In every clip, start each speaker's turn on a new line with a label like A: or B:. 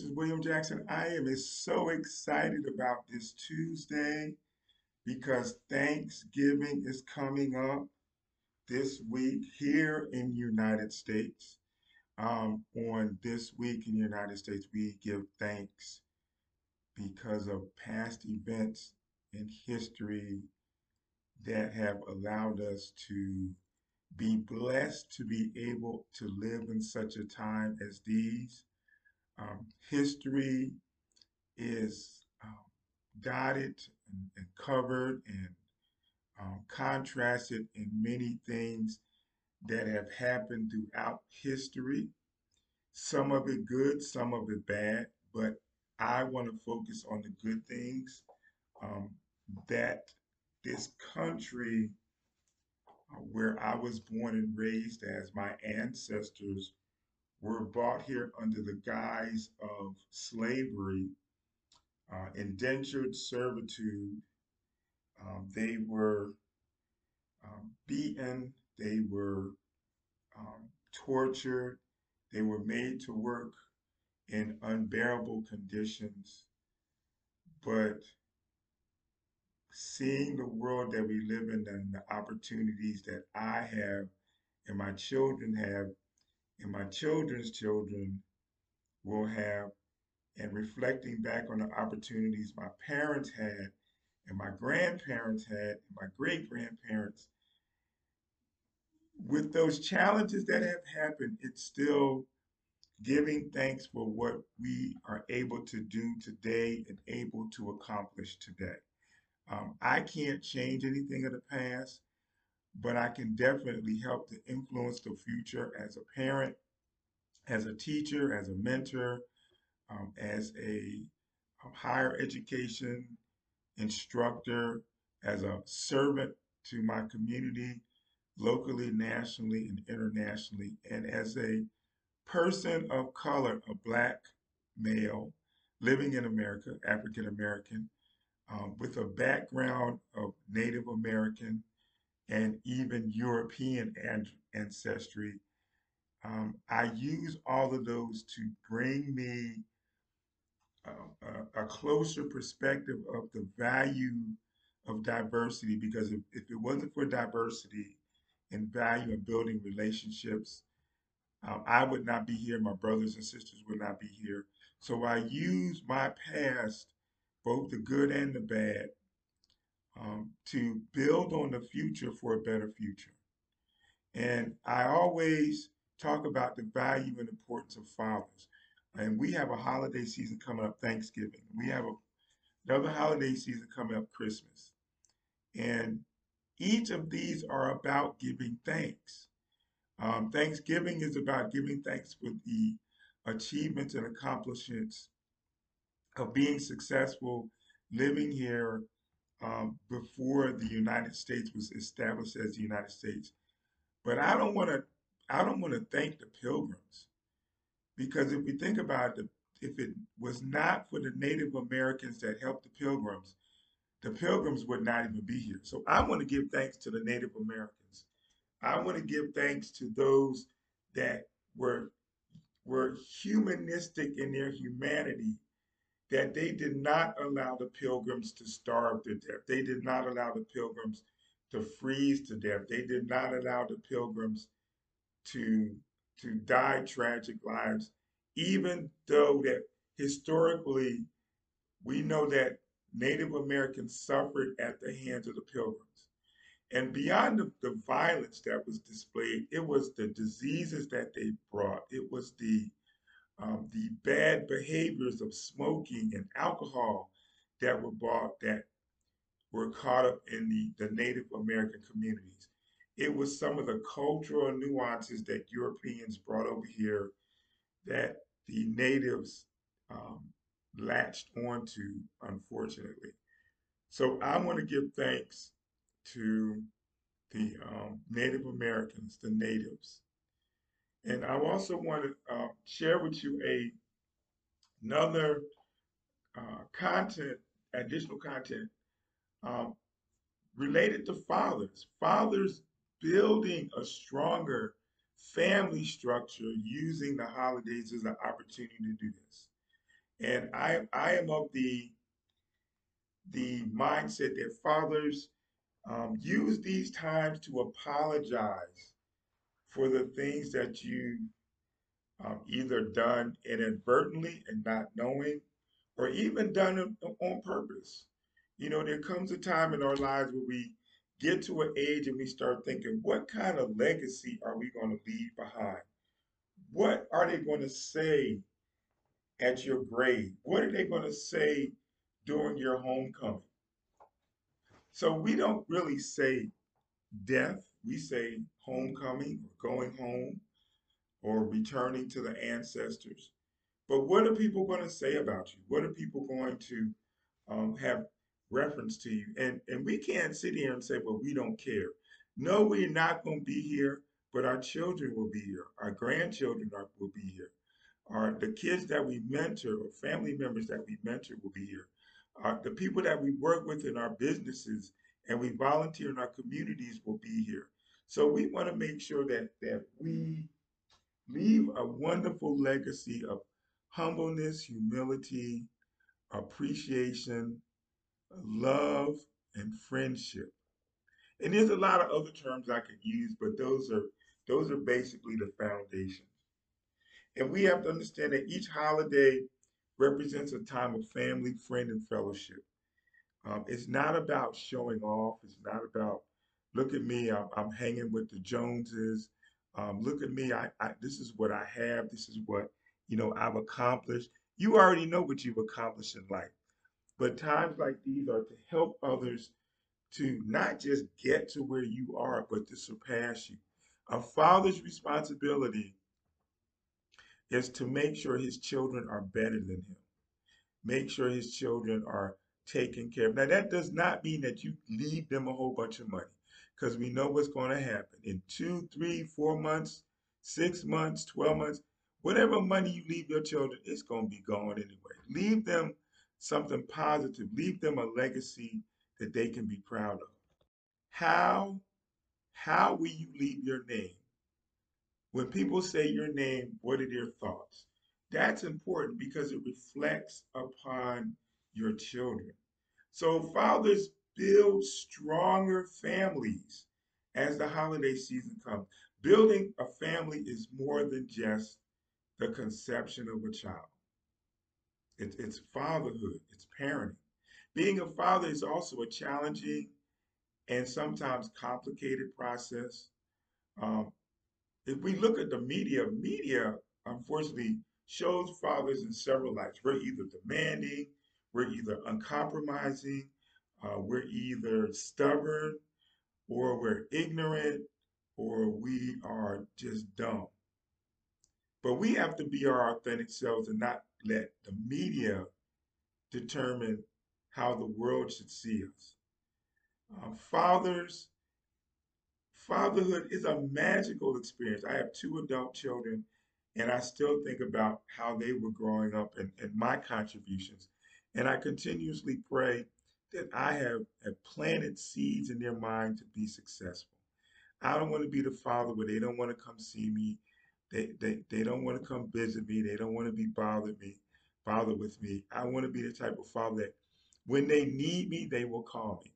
A: this is William Jackson. I am so excited about this Tuesday because Thanksgiving is coming up this week here in the United States. Um, on this week in the United States, we give thanks because of past events in history that have allowed us to be blessed to be able to live in such a time as these. Um, history is um, dotted and, and, covered and um, contrasted in many things that have happened throughout history. Some of it good, some of it bad, but I want to focus on the good things um, that this country uh, where I was born and raised as my ancestors were brought here under the guise of slavery, uh, indentured servitude. Um, they were um, beaten, they were um, tortured, they were made to work in unbearable conditions. But seeing the world that we live in and the opportunities that I have and my children have and my children's children will have, and reflecting back on the opportunities my parents had, and my grandparents had, and my great grandparents, with those challenges that have happened, it's still giving thanks for what we are able to do today and able to accomplish today. Um, I can't change anything of the past but I can definitely help to influence the future as a parent, as a teacher, as a mentor, um, as a, a um, higher education instructor, as a servant to my community, locally, nationally, and internationally, and as a person of color, a black male living in America, African American, um, with a background of Native American, and even European ancestry. Um, I use all of those to bring me uh, a, a, closer perspective of the value of diversity because if, if it wasn't for diversity and value of building relationships, um, I would not be here. My brothers and sisters would not be here. So I use my past, both the good and the bad, um, to build on the future for a better future. And I always talk about the value and importance of fathers. And we have a holiday season coming up, Thanksgiving. We have a, another holiday season coming up, Christmas. And each of these are about giving thanks. Um, Thanksgiving is about giving thanks for the achievements and accomplishments of being successful, living here, um, before the United States was established as the United States. But I don't want to I don't want to thank the pilgrims because if we think about it, if it was not for the Native Americans that helped the pilgrims, the pilgrims would not even be here. So I want to give thanks to the Native Americans. I want to give thanks to those that were were humanistic in their humanity that they did not allow the pilgrims to starve to death. They did not allow the pilgrims to freeze to death. They did not allow the pilgrims to, to die tragic lives, even though that historically we know that Native Americans suffered at the hands of the pilgrims. And beyond the, the violence that was displayed, it was the diseases that they brought. It was the um, the bad behaviors of smoking and alcohol that were brought that were caught up in the, the Native American communities. It was some of the cultural nuances that Europeans brought over here that the natives um, latched onto, unfortunately. So I want to give thanks to the um, Native Americans, the natives, and I also want to uh, share with you a another uh, content, additional content um, related to fathers. Fathers building a stronger family structure using the holidays as an opportunity to do this. And I I am of the the mindset that fathers um, use these times to apologize for the things that you um, either done inadvertently and not knowing, or even done on purpose. You know, there comes a time in our lives where we get to an age and we start thinking, what kind of legacy are we going to leave behind? What are they going to say at your grave? What are they going to say during your homecoming? So we don't really say death, we say homecoming or going home or returning to the ancestors. But what are people going to say about you? What are people going to um, have reference to you? And and we can't sit here and say, well, we don't care. No, we're not going to be here, but our children will be here. Our grandchildren are, will be here. Our the kids that we mentor or family members that we mentor will be here. Uh, the people that we work with in our businesses and we volunteer in our communities will be here. So we want to make sure that that we leave a wonderful legacy of humbleness, humility, appreciation, love, and friendship. And there's a lot of other terms I could use, but those are those are basically the foundations. And we have to understand that each holiday represents a time of family, friend, and fellowship. Um, it's not about showing off. It's not about look at me. I'm, I'm hanging with the Joneses. Um, look at me. I, I this is what I have. This is what you know I've accomplished. You already know what you've accomplished in life. But times like these are to help others to not just get to where you are, but to surpass you. A father's responsibility is to make sure his children are better than him. Make sure his children are taken care of. Now, that does not mean that you leave them a whole bunch of money because we know what's going to happen in two, three, four months, six months, 12 months. Whatever money you leave your children, it's going to be gone anyway. Leave them something positive, leave them a legacy that they can be proud of. How, how will you leave your name? When people say your name, what are their thoughts? That's important because it reflects upon your children. So fathers build stronger families as the holiday season comes. Building a family is more than just the conception of a child. It's, it's fatherhood, it's parenting. Being a father is also a challenging and sometimes complicated process. Um, if we look at the media, media unfortunately shows fathers in several lights. We're either demanding, we're either uncompromising, uh, we're either stubborn, or we're ignorant, or we are just dumb. But we have to be our authentic selves and not let the media determine how the world should see us. Uh, fathers, fatherhood is a magical experience. I have two adult children, and I still think about how they were growing up and, and my contributions. And I continuously pray that I have, have planted seeds in their mind to be successful. I don't want to be the father where they don't want to come see me. They, they, they don't want to come visit me. They don't want to be bothered me, bothered with me. I want to be the type of father that when they need me, they will call me.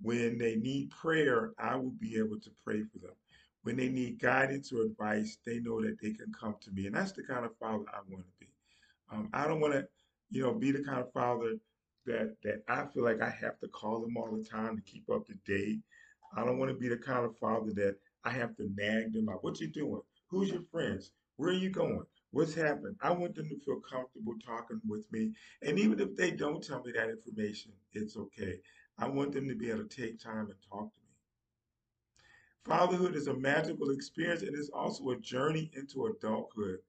A: When they need prayer, I will be able to pray for them. When they need guidance or advice, they know that they can come to me. And that's the kind of father I want to be. Um, I don't want to, you know, be the kind of father that that I feel like I have to call them all the time to keep up to date. I don't want to be the kind of father that I have to nag them out. What you doing? Who's your friends? Where are you going? What's happened? I want them to feel comfortable talking with me. And even if they don't tell me that information, it's okay. I want them to be able to take time and talk to me. Fatherhood is a magical experience and it's also a journey into adulthood.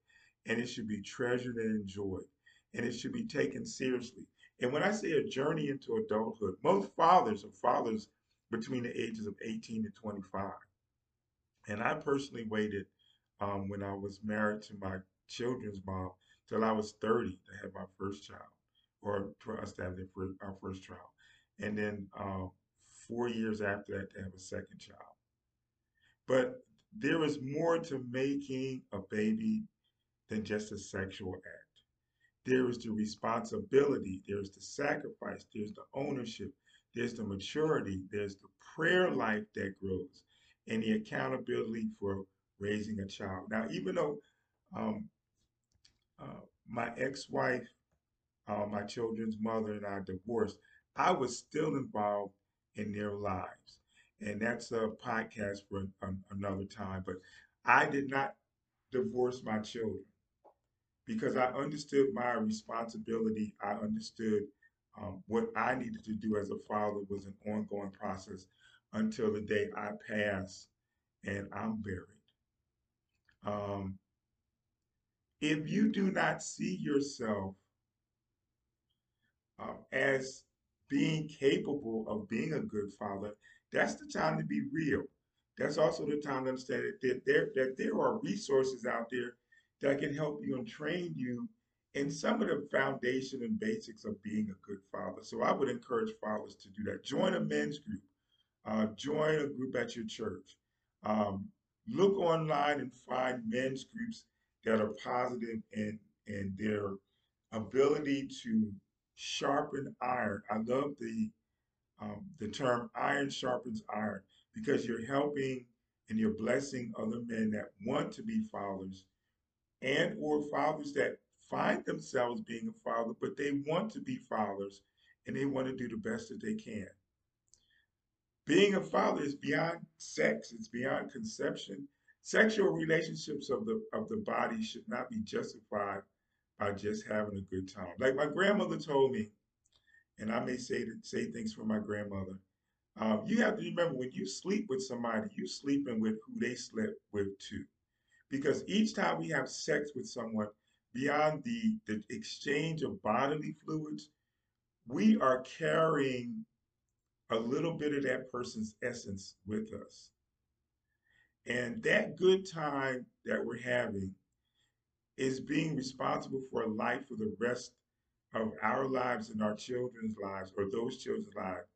A: And it should be treasured and enjoyed. And it should be taken seriously. And when I say a journey into adulthood, most fathers are fathers between the ages of 18 to 25. And I personally waited um, when I was married to my children's mom till I was 30 to have my first child, or for us to have our first child. And then um, four years after that to have a second child. But there is more to making a baby than just a sexual act. There is the responsibility, there's the sacrifice, there's the ownership, there's the maturity, there's the prayer life that grows, and the accountability for raising a child. Now, even though um, uh, my ex-wife, uh, my children's mother, and I divorced, I was still involved in their lives. And that's a podcast for an, another time. But I did not divorce my children because I understood my responsibility. I understood um, what I needed to do as a father was an ongoing process until the day I pass and I'm buried. Um, if you do not see yourself uh, as being capable of being a good father, that's the time to be real. That's also the time to understand that there, that there are resources out there that can help you and train you in some of the foundation and basics of being a good father. So I would encourage fathers to do that. Join a men's group. Uh, join a group at your church. Um, look online and find men's groups that are positive in, in their ability to sharpen iron. I love the um, the term iron sharpens iron because you're helping and you're blessing other men that want to be fathers and or fathers that find themselves being a father, but they want to be fathers and they want to do the best that they can. Being a father is beyond sex, it's beyond conception. Sexual relationships of the of the body should not be justified by just having a good time. Like my grandmother told me, and I may say say things from my grandmother. Um, you have to remember when you sleep with somebody, you're sleeping with who they slept with too, because each time we have sex with someone, beyond the the exchange of bodily fluids, we are carrying a little bit of that person's essence with us. And that good time that we're having is being responsible for a life for the rest of our lives and our children's lives or those children's lives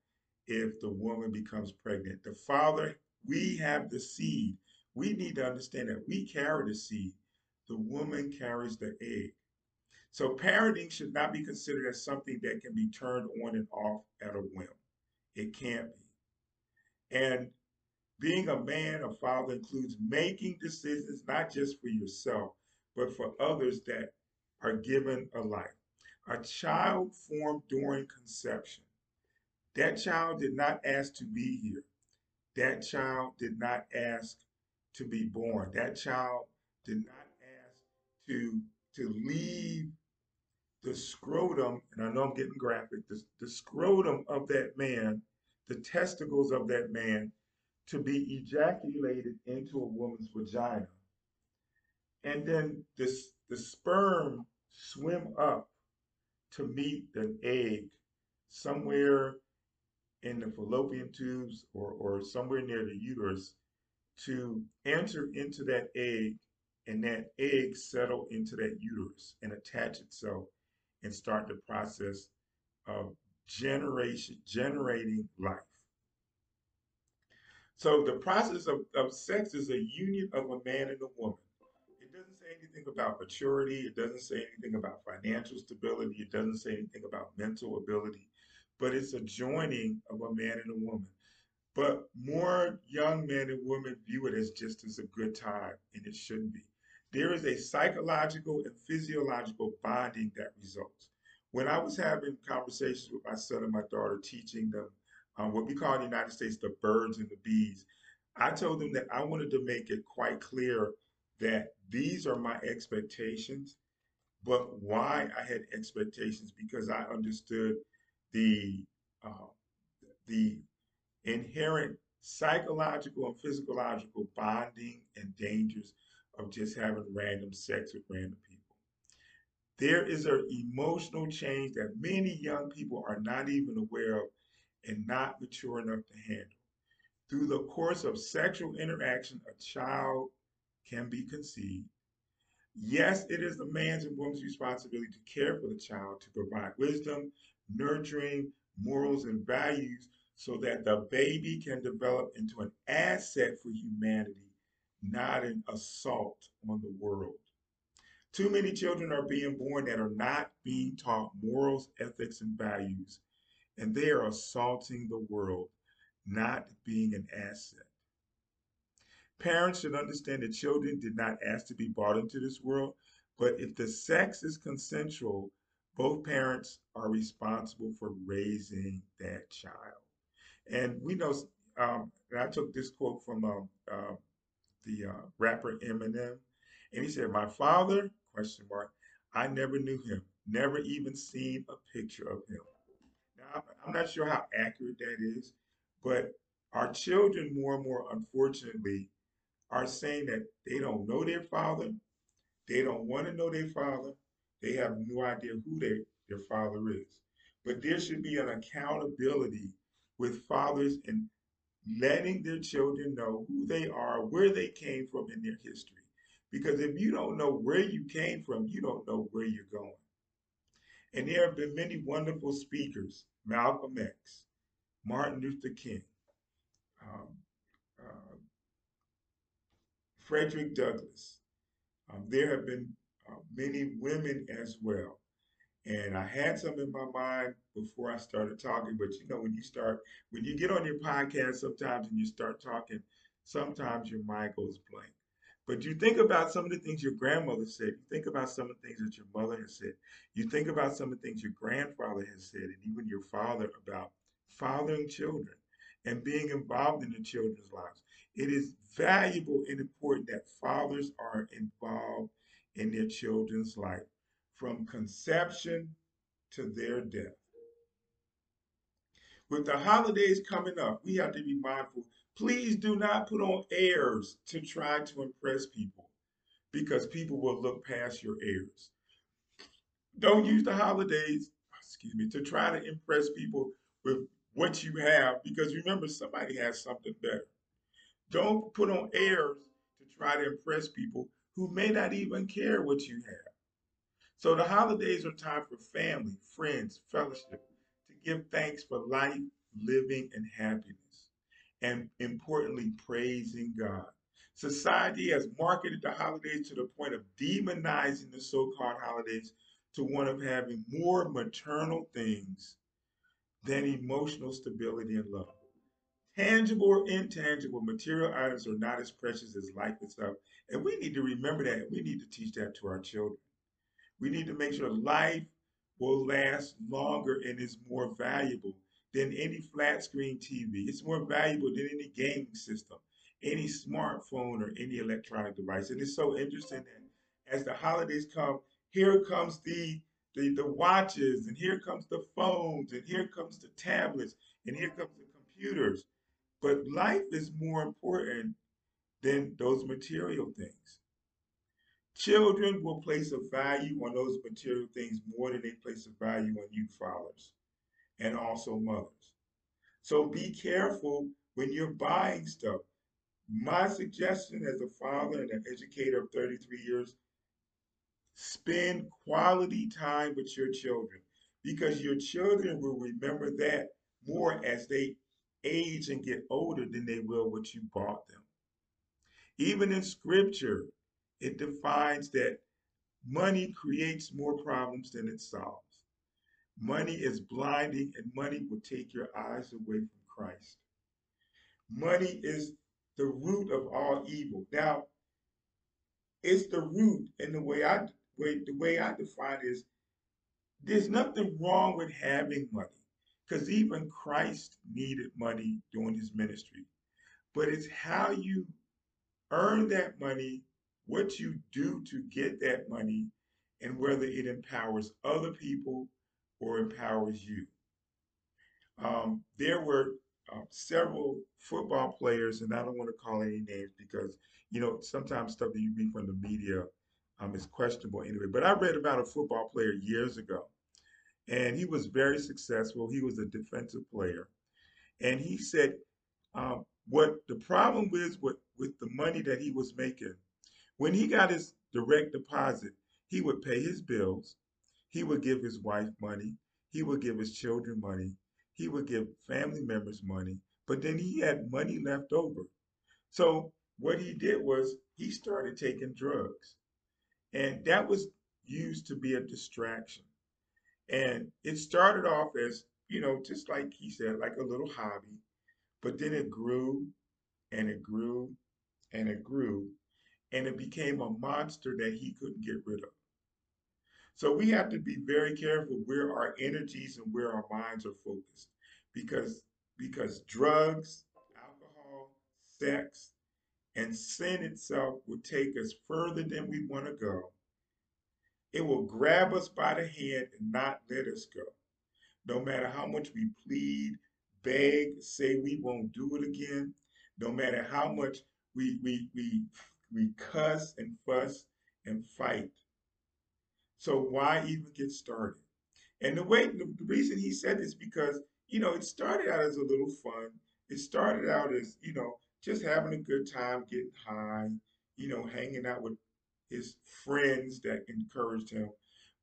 A: if the woman becomes pregnant. The father, we have the seed. We need to understand that we carry the seed. The woman carries the egg. So parenting should not be considered as something that can be turned on and off at a whim. It can't be. And being a man, a father includes making decisions not just for yourself, but for others that are given a life. A child formed during conception. That child did not ask to be here. That child did not ask to be born. That child did not ask to, to leave the scrotum, and I know I'm getting graphic, the, the scrotum of that man, the testicles of that man, to be ejaculated into a woman's vagina and then this the sperm swim up to meet an egg somewhere in the fallopian tubes or, or somewhere near the uterus to enter into that egg and that egg settle into that uterus and attach itself and start the process of generation generating life. So the process of, of sex is a union of a man and a woman It doesn't say anything about maturity. It doesn't say anything about financial stability. It doesn't say anything about mental ability. But it's a joining of a man and a woman. But more young men and women view it as just as a good time, and it shouldn't be. There is a psychological and physiological bonding that results. When I was having conversations with my son and my daughter, teaching them um, what we call in the United States the birds and the bees, I told them that I wanted to make it quite clear that these are my expectations. But why I had expectations because I understood the uh, the inherent psychological and physiological bonding and dangers of just having random sex with random people. There is an emotional change that many young people are not even aware of and not mature enough to handle. Through the course of sexual interaction, a child can be conceived. Yes, it is the man's and woman's responsibility to care for the child, to provide wisdom, nurturing, morals, and values so that the baby can develop into an asset for humanity, not an assault on the world. Too many children are being born that are not being taught morals, ethics, and values, and they are assaulting the world, not being an asset. Parents should understand that children did not ask to be brought into this world, but if the sex is consensual, both parents are responsible for raising that child. And we know, um, and I took this quote from uh, the uh, rapper Eminem, and he said, "My father question mark. I never knew him, never even seen a picture of him. Now, I'm not sure how accurate that is, but our children more and more, unfortunately, are saying that they don't know their father, they don't want to know their father, they have no idea who their, their father is. But there should be an accountability with fathers and letting their children know who they are, where they came from in their history. Because if you don't know where you came from, you don't know where you're going. And there have been many wonderful speakers Malcolm X, Martin Luther King, um, uh, Frederick Douglass. Um, there have been uh, many women as well. And I had some in my mind before I started talking, but you know, when you start, when you get on your podcast sometimes and you start talking, sometimes your mind goes blank. But you think about some of the things your grandmother said. You think about some of the things that your mother has said. You think about some of the things your grandfather has said, and even your father about fathering children and being involved in the children's lives. It is valuable and important that fathers are involved in their children's life from conception to their death. With the holidays coming up, we have to be mindful Please do not put on airs to try to impress people because people will look past your airs. Don't use the holidays, excuse me, to try to impress people with what you have because remember, somebody has something better. Don't put on airs to try to impress people who may not even care what you have. So the holidays are time for family, friends, fellowship, to give thanks for life, living, and happiness and importantly, praising God. Society has marketed the holidays to the point of demonizing the so called holidays to one of having more maternal things than emotional stability and love. Tangible or intangible material items are not as precious as life itself. And we need to remember that. We need to teach that to our children. We need to make sure life will last longer and is more valuable than any flat screen TV. It's more valuable than any gaming system, any smartphone, or any electronic device. And it's so interesting that as the holidays come, here comes the the, the watches, and here comes the phones, and here comes the tablets, and here comes the computers. But life is more important than those material things. Children will place a value on those material things more than they place a value on you fathers and also mothers. So be careful when you're buying stuff. My suggestion as a father and an educator of 33 years, spend quality time with your children because your children will remember that more as they age and get older than they will what you bought them. Even in scripture, it defines that money creates more problems than it solves. Money is blinding and money will take your eyes away from Christ. Money is the root of all evil. Now, it's the root, and the way I way, the way I define it is there's nothing wrong with having money, because even Christ needed money during his ministry. But it's how you earn that money, what you do to get that money, and whether it empowers other people or empowers you. Um, there were uh, several football players, and I don't want to call any names because you know sometimes stuff that you read from the media um, is questionable anyway. But I read about a football player years ago, and he was very successful. He was a defensive player, and he said um, what the problem is with with the money that he was making when he got his direct deposit, he would pay his bills, he would give his wife money. He would give his children money. He would give family members money. But then he had money left over. So what he did was he started taking drugs. And that was used to be a distraction. And it started off as, you know, just like he said, like a little hobby, but then it grew and it grew and it grew and it became a monster that he couldn't get rid of. So we have to be very careful where our energies and where our minds are focused because because drugs, alcohol, sex, and sin itself will take us further than we want to go. It will grab us by the hand and not let us go. No matter how much we plead, beg, say we won't do it again, no matter how much we we we we cuss and fuss and fight. So why even get started? And the way the, reason he said this because you know it started out as a little fun. It started out as you know just having a good time, getting high, you know, hanging out with his friends that encouraged him.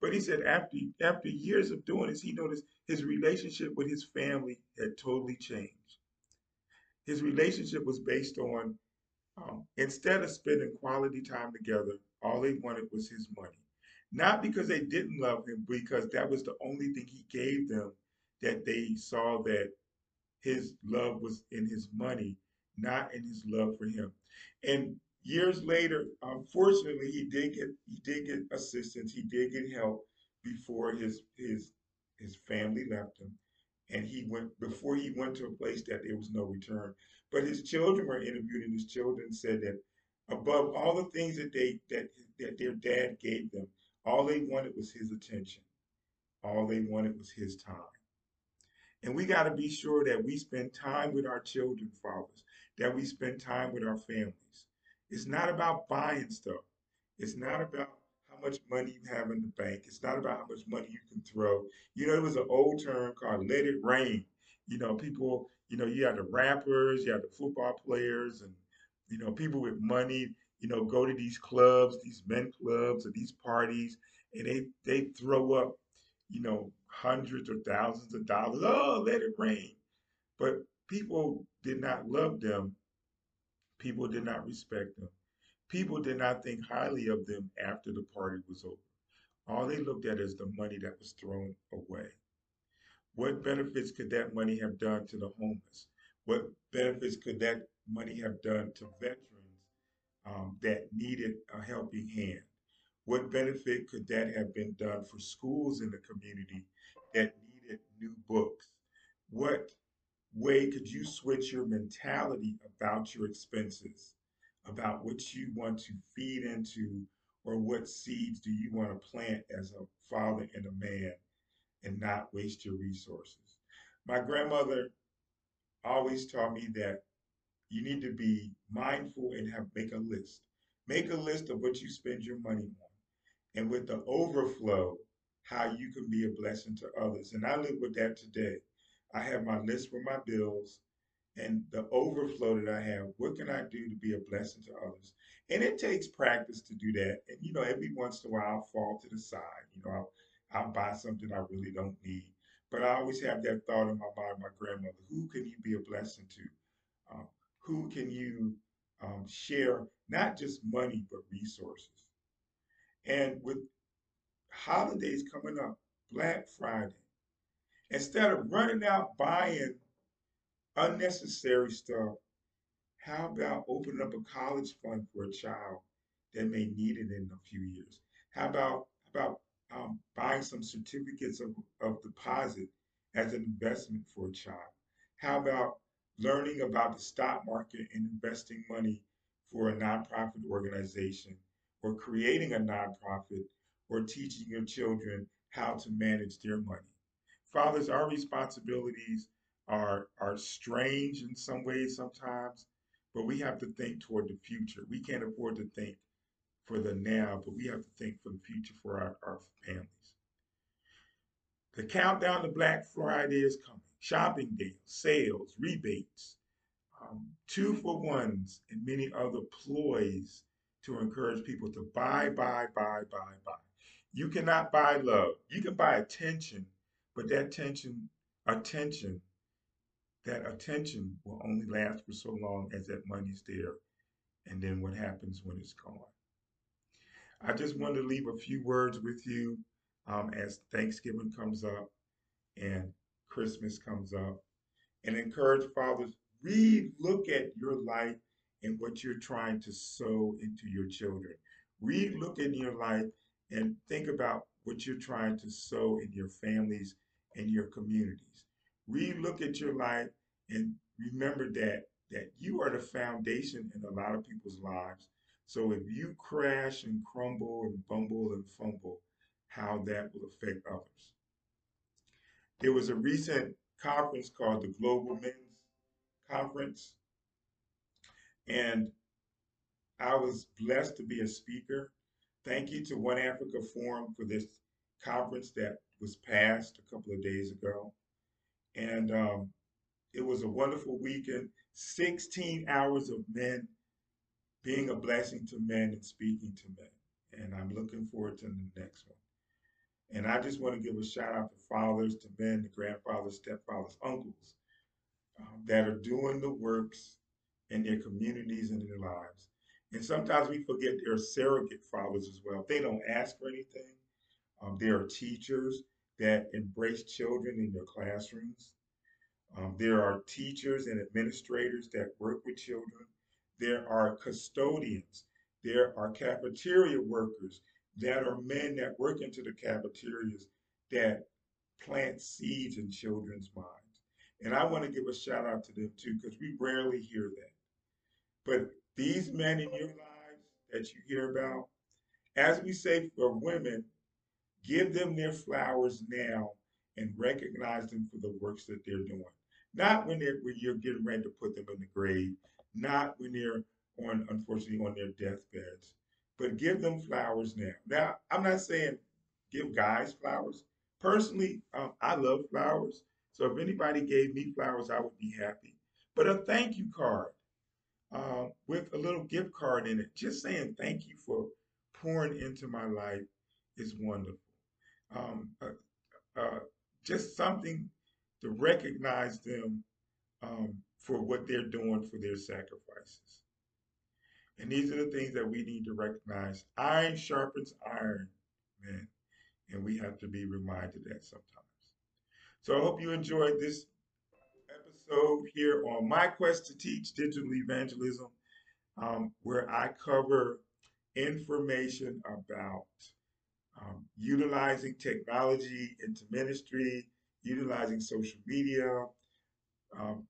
A: But he said after after years of doing this, he noticed his relationship with his family had totally changed. His relationship was based on um, instead of spending quality time together, all they wanted was his money. Not because they didn't love him, because that was the only thing he gave them that they saw that his love was in his money, not in his love for him. And years later, unfortunately, he did get he did get assistance, he did get help before his his his family left him. And he went before he went to a place that there was no return. But his children were interviewed, and his children said that above all the things that they that that their dad gave them, all they wanted was his attention. All they wanted was his time. And we got to be sure that we spend time with our children, fathers, that we spend time with our families. It's not about buying stuff. It's not about how much money you have in the bank. It's not about how much money you can throw. You know, it was an old term called let it rain. You know, people, you know, you had the rappers, you had the football players, and, you know, people with money, you know, go to these clubs, these men clubs, or these parties, and they, they throw up, you know, hundreds or thousands of dollars. Oh, let it rain. But people did not love them. People did not respect them. People did not think highly of them after the party was over. All they looked at is the money that was thrown away. What benefits could that money have done to the homeless? What benefits could that money have done to veterans um, that needed a helping hand? What benefit could that have been done for schools in the community that needed new books? What way could you switch your mentality about your expenses, about what you want to feed into, or what seeds do you want to plant as a father and a man and not waste your resources? My grandmother always taught me that you need to be mindful and have make a list. Make a list of what you spend your money on. And with the overflow, how you can be a blessing to others. And I live with that today. I have my list for my bills and the overflow that I have. What can I do to be a blessing to others? And it takes practice to do that. And, you know, every once in a while I'll fall to the side. You know, I'll, I'll buy something I really don't need. But I always have that thought in my mind, my grandmother, who can you be a blessing to? Um, who can you um, share not just money, but resources? And with holidays coming up, Black Friday, instead of running out buying unnecessary stuff, how about opening up a college fund for a child that may need it in a few years? How about about um, buying some certificates of, of deposit as an investment for a child? How about learning about the stock market and investing money for a nonprofit organization or creating a nonprofit or teaching your children how to manage their money. Fathers, our responsibilities are, are strange in some ways sometimes, but we have to think toward the future. We can't afford to think for the now, but we have to think for the future for our, our families. The countdown to Black Friday is coming. Shopping deals, sales, rebates, um, two for ones, and many other ploys to encourage people to buy, buy, buy, buy, buy. You cannot buy love. You can buy attention, but that attention, attention, that attention will only last for so long as that money's there. And then what happens when it's gone? I just wanted to leave a few words with you um, as Thanksgiving comes up and Christmas comes up and encourage fathers, read, look at your life and what you're trying to sow into your children. Read, look in your life and think about what you're trying to sow in your families and your communities. Read, look at your life and remember that that you are the foundation in a lot of people's lives. So if you crash and crumble and bumble and fumble, how that will affect others. There was a recent conference called the Global Men's Conference, and I was blessed to be a speaker. Thank you to One Africa Forum for this conference that was passed a couple of days ago. And um, it was a wonderful weekend. 16 hours of men being a blessing to men and speaking to men. And I'm looking forward to the next one. And I just want to give a shout out to fathers, to men, to grandfathers, stepfathers, uncles um, that are doing the works in their communities and in their lives. And sometimes we forget there are surrogate fathers as well. They don't ask for anything. Um, there are teachers that embrace children in their classrooms. Um, there are teachers and administrators that work with children. There are custodians. There are cafeteria workers that are men that work into the cafeterias that plant seeds in children's minds. And I want to give a shout out to them too, because we rarely hear that. But these men in your lives that you hear about, as we say for women, give them their flowers now and recognize them for the works that they're doing. Not when when you're getting ready to put them in the grave, not when they're on unfortunately on their deathbeds, but give them flowers now. Now, I'm not saying give guys flowers. Personally, um, I love flowers. So if anybody gave me flowers, I would be happy. But a thank you card uh, with a little gift card in it, just saying thank you for pouring into my life is wonderful. Um, uh, uh, just something to recognize them um, for what they're doing for their sacrifices. And these are the things that we need to recognize. Iron sharpens iron, man. And we have to be reminded that sometimes. So I hope you enjoyed this episode here on My Quest to Teach Digital Evangelism, um, where I cover information about um, utilizing technology into ministry, utilizing social media, um,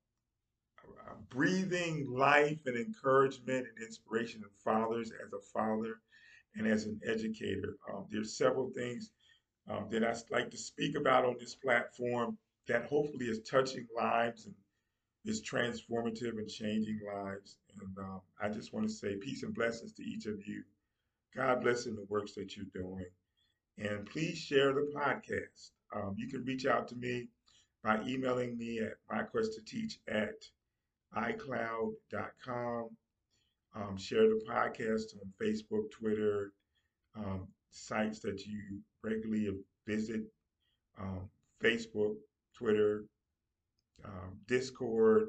A: breathing life and encouragement and inspiration in fathers as a father and as an educator. Um, there's several things um, that I like to speak about on this platform that hopefully is touching lives and is transformative and changing lives. And um, I just want to say peace and blessings to each of you. God bless in the works that you're doing. And please share the podcast. Um, you can reach out to me by emailing me at myquesttoteach at iCloud.com. Um, share the podcast on Facebook, Twitter, um, sites that you regularly visit um, Facebook, Twitter, um, Discord.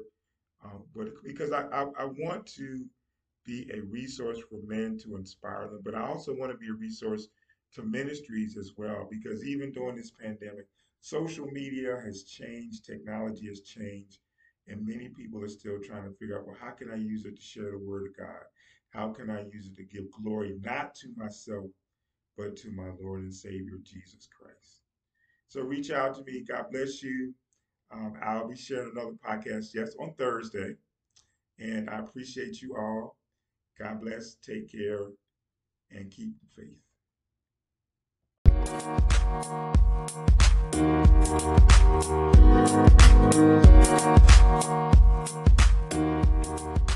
A: Um, but because I, I, I want to be a resource for men to inspire them, but I also want to be a resource to ministries as well because even during this pandemic, social media has changed, technology has changed, and many people are still trying to figure out, well, how can I use it to share the word of God? How can I use it to give glory not to myself, but to my Lord and Savior Jesus Christ? So reach out to me. God bless you. Um, I'll be sharing another podcast, yes, on Thursday. And I appreciate you all. God bless. Take care and keep the faith. We'll be right.